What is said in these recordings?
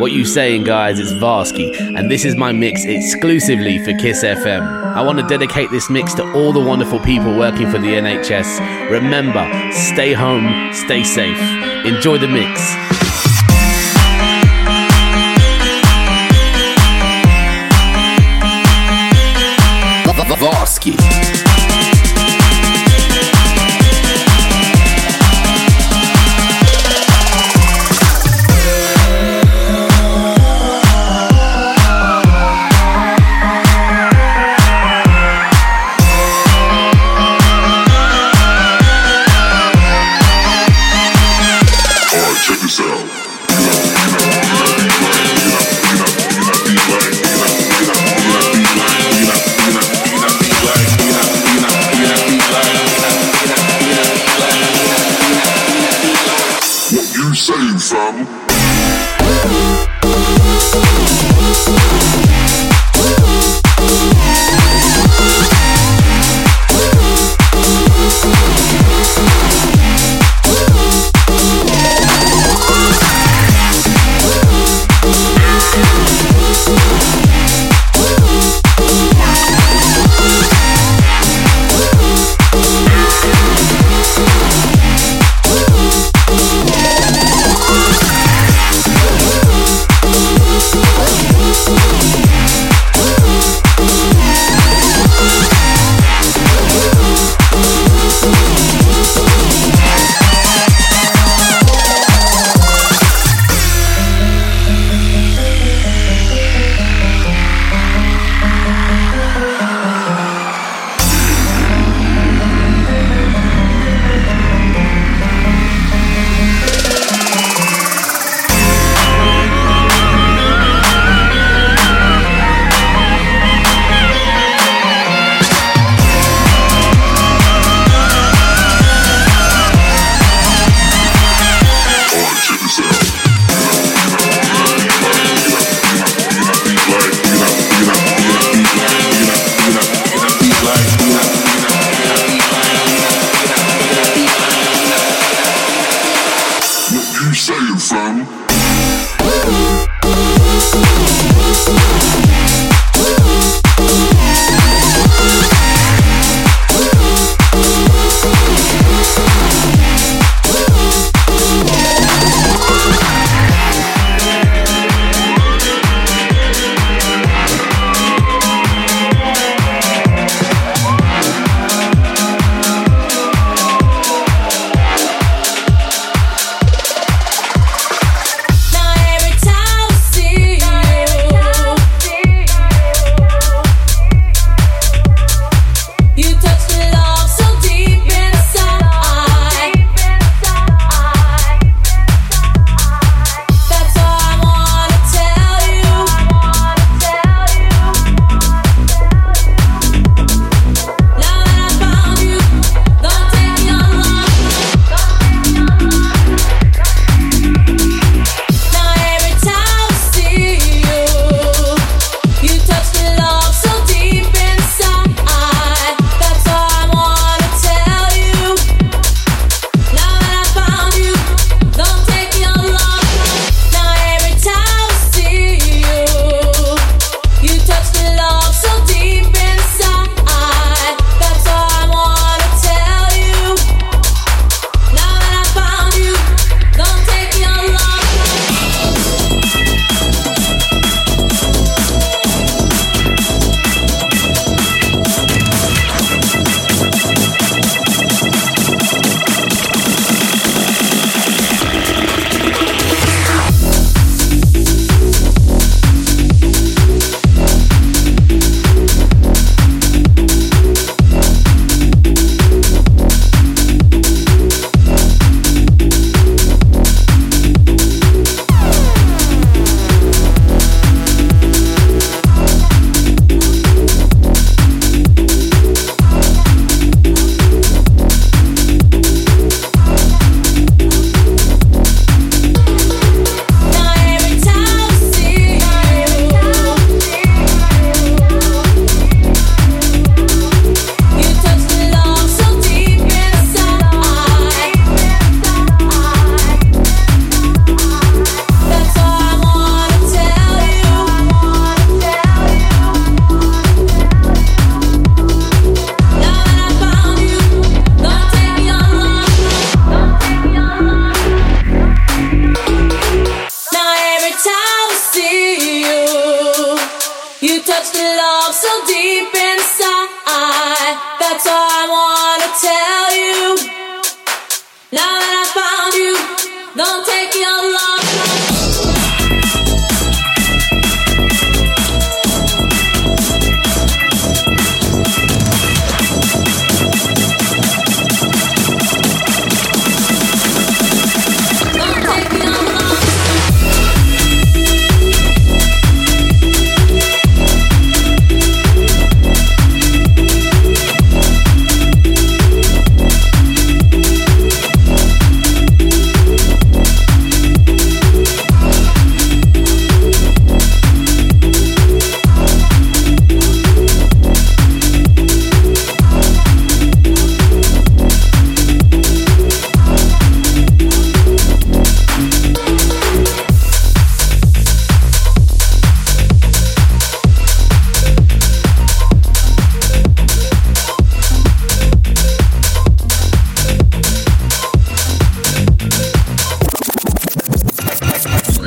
What you saying, guys? It's Varsky, and this is my mix exclusively for Kiss FM. I want to dedicate this mix to all the wonderful people working for the NHS. Remember, stay home, stay safe. Enjoy the mix. Varsky.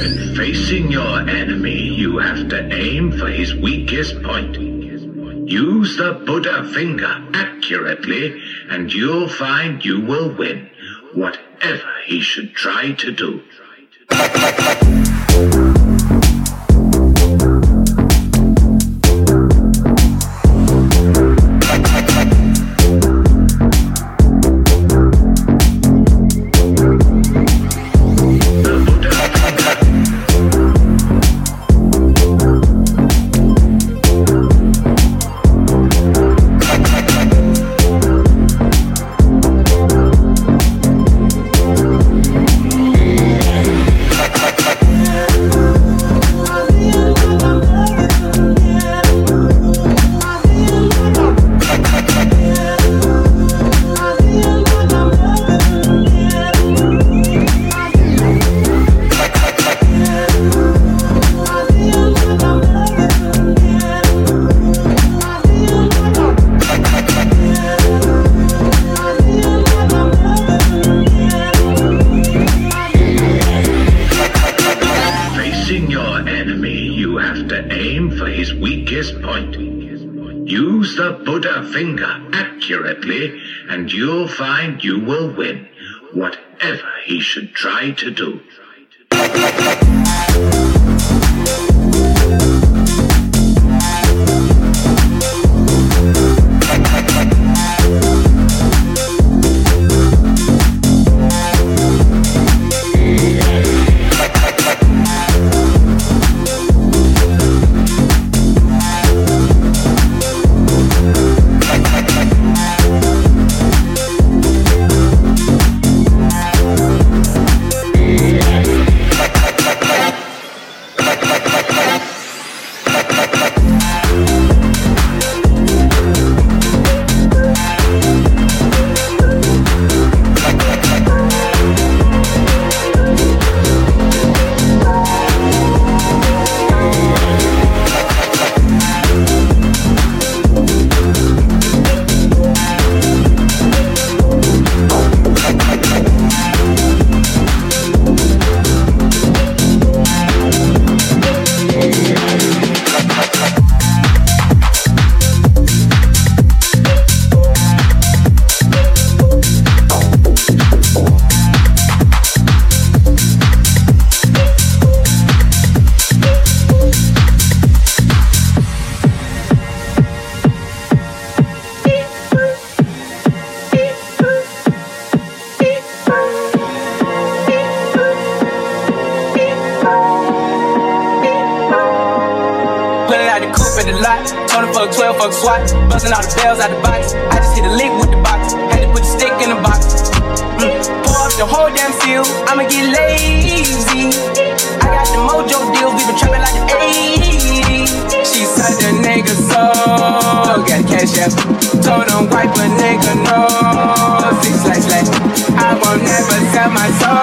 When facing your enemy, you have to aim for his weakest point. Use the Buddha finger accurately, and you'll find you will win, whatever he should try to do. You will win, whatever he should try to do. yeah. don't wipe a nigga, nose. Six. I won't never sell my soul.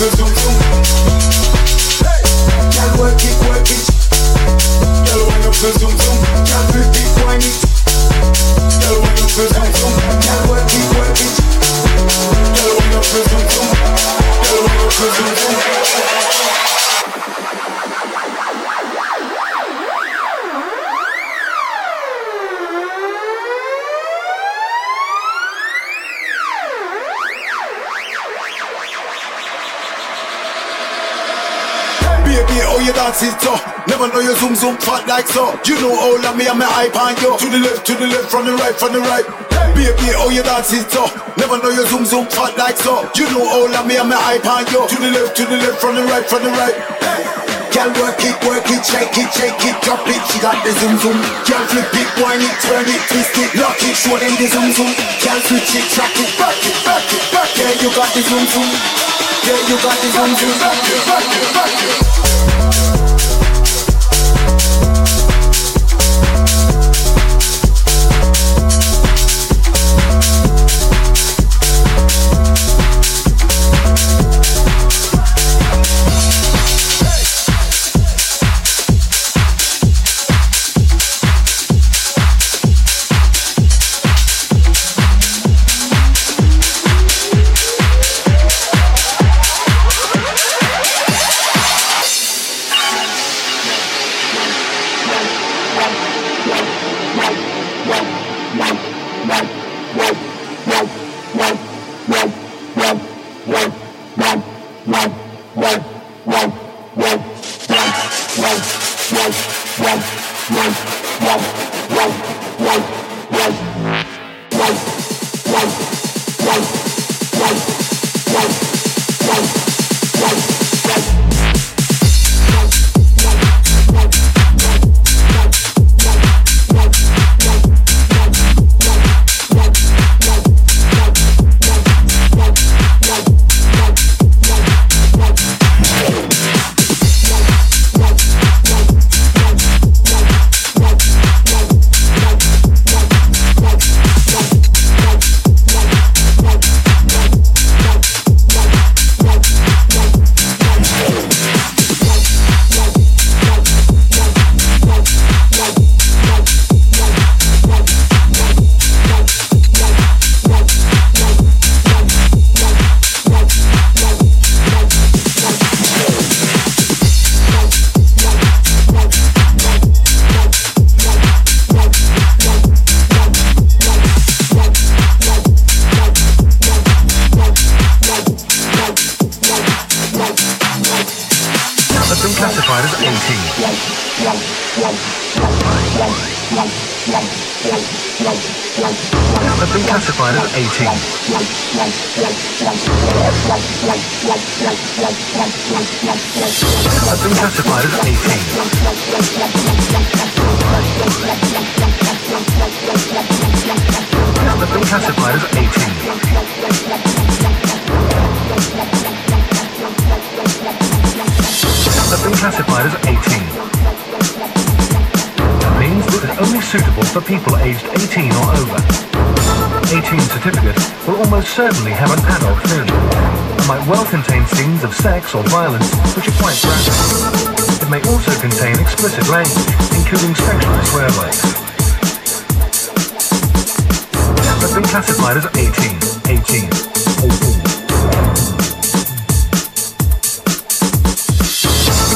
to do Them I know your zoom zoom fat like so. You know all of me and my hype on you. To the left, to the left, from the right, from the right. Baby, how your dance it so? Never know your zoom zoom fat like so. You know all of me and my hype on you. To the left, to the left, from the right, from the right. Girl, work it, work it, shake it, shake it, drop it. She got the zoom zoom. Girl, flip it, wind it, turn it, twist it, lock it, show them the zoom zoom. Girl, switch it, track it, back it, back it, back it. Yeah, you got the zoom zoom. Yeah, you got the zoom zoom. Back it, back it, back it. have been classified as 18. Have been classified as 18 have been classified as 18. Have been classified as 18 certainly have an adult film and might well contain scenes of sex or violence which are quite graphic. It may also contain explicit language, including sexual swear words. Has been classified as 18. 18. 18.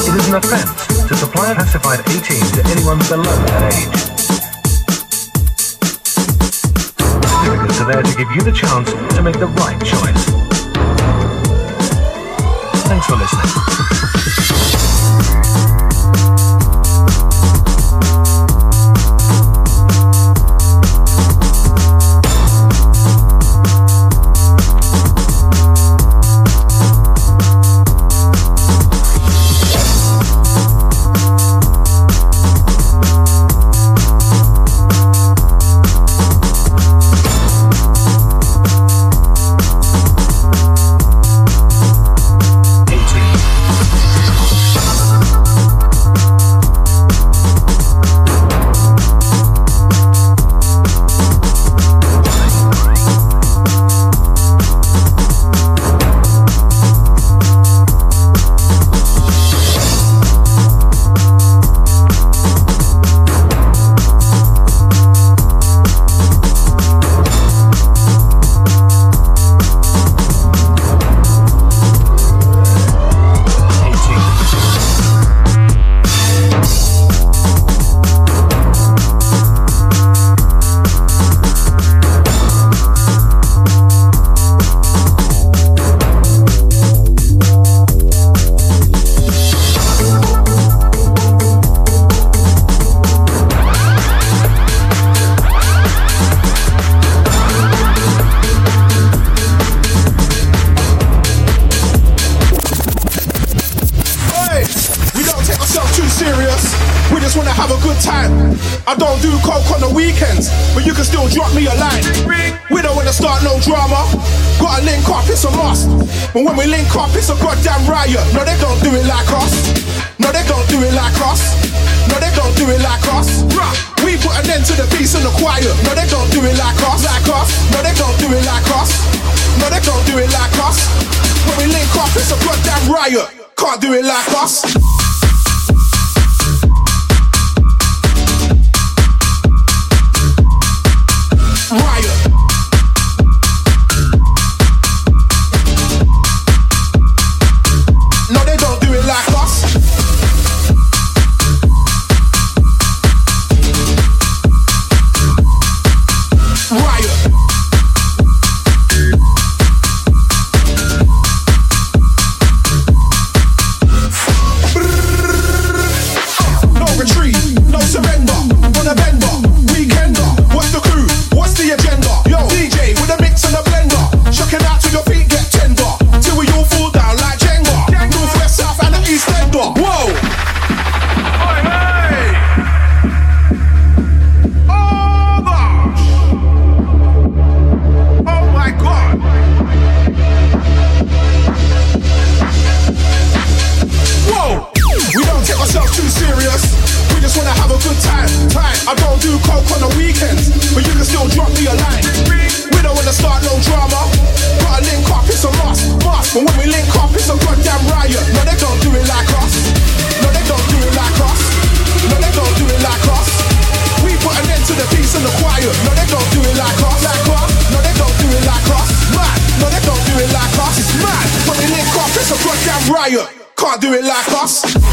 It is an offence to supply a classified 18 to anyone below that age. are there to give you the chance to make the right choice. Thanks for listening. weekends, but you can still drop me a line. We don't wanna start no drama. Gotta link up, it's a must, must. But when we link up, it's a goddamn riot. No, they don't do it like us. No, they don't do it like us. No, they don't do it like us. We put an end to the peace and the quiet. No, they don't do it like us, like us. No, they don't do it like us. Mad. No, they don't do it like us. It's mad. When we link up, it's a goddamn riot. Can't do it like us.